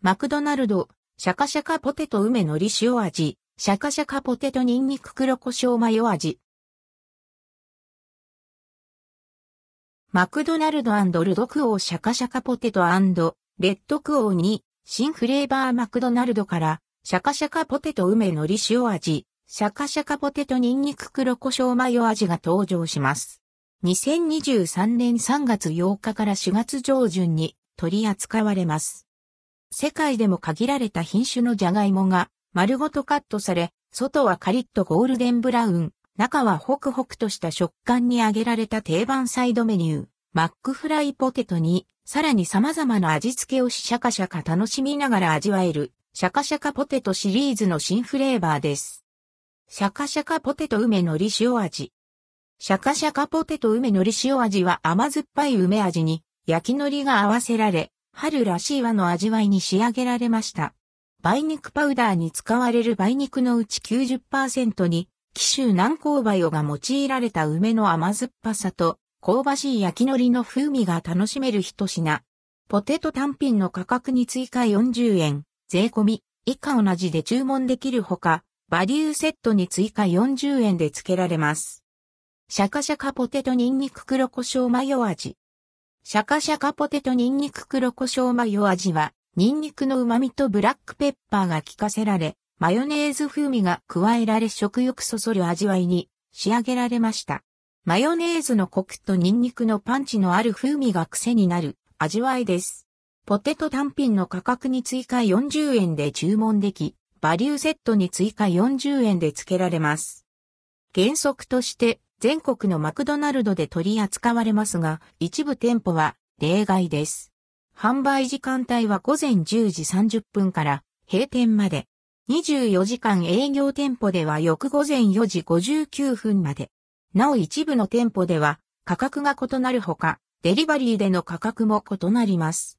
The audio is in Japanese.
マクドナルド、シャカシャカポテト梅のり塩味、シャカシャカポテトニンニク黒胡椒マヨ味。マクドナルドルドクオーシャカシャカポテトレッドクオーに新フレーバーマクドナルドからシャカシャカポテト梅のり塩味、シャカシャカポテトニンニク黒胡椒マヨ味が登場します。2023年3月8日から4月上旬に取り扱われます。世界でも限られた品種のジャガイモが丸ごとカットされ、外はカリッとゴールデンブラウン、中はホクホクとした食感に揚げられた定番サイドメニュー、マックフライポテトに、さらに様々な味付けをシャカシャカ楽しみながら味わえる、シャカシャカポテトシリーズの新フレーバーです。シャカシャカポテト梅のり塩味。シャカシャカポテト梅のり塩味は甘酸っぱい梅味に焼き海苔が合わせられ、春らしい和の味わいに仕上げられました。梅肉パウダーに使われる梅肉のうち90%に紀州南高梅をが用いられた梅の甘酸っぱさと香ばしい焼き海苔の風味が楽しめる一品。ポテト単品の価格に追加40円、税込み、以下同じで注文できるほか、バリューセットに追加40円で付けられます。シャカシャカポテトニンニク黒胡椒マヨ味。シャカシャカポテトニンニク黒胡椒マヨ味は、ニンニクの旨味とブラックペッパーが効かせられ、マヨネーズ風味が加えられ食欲そそる味わいに仕上げられました。マヨネーズのコクとニンニクのパンチのある風味が癖になる味わいです。ポテト単品の価格に追加40円で注文でき、バリューセットに追加40円で付けられます。原則として全国のマクドナルドで取り扱われますが、一部店舗は例外です。販売時間帯は午前10時30分から閉店まで。24時間営業店舗では翌午前4時59分まで。なお一部の店舗では価格が異なるほか、デリバリーでの価格も異なります。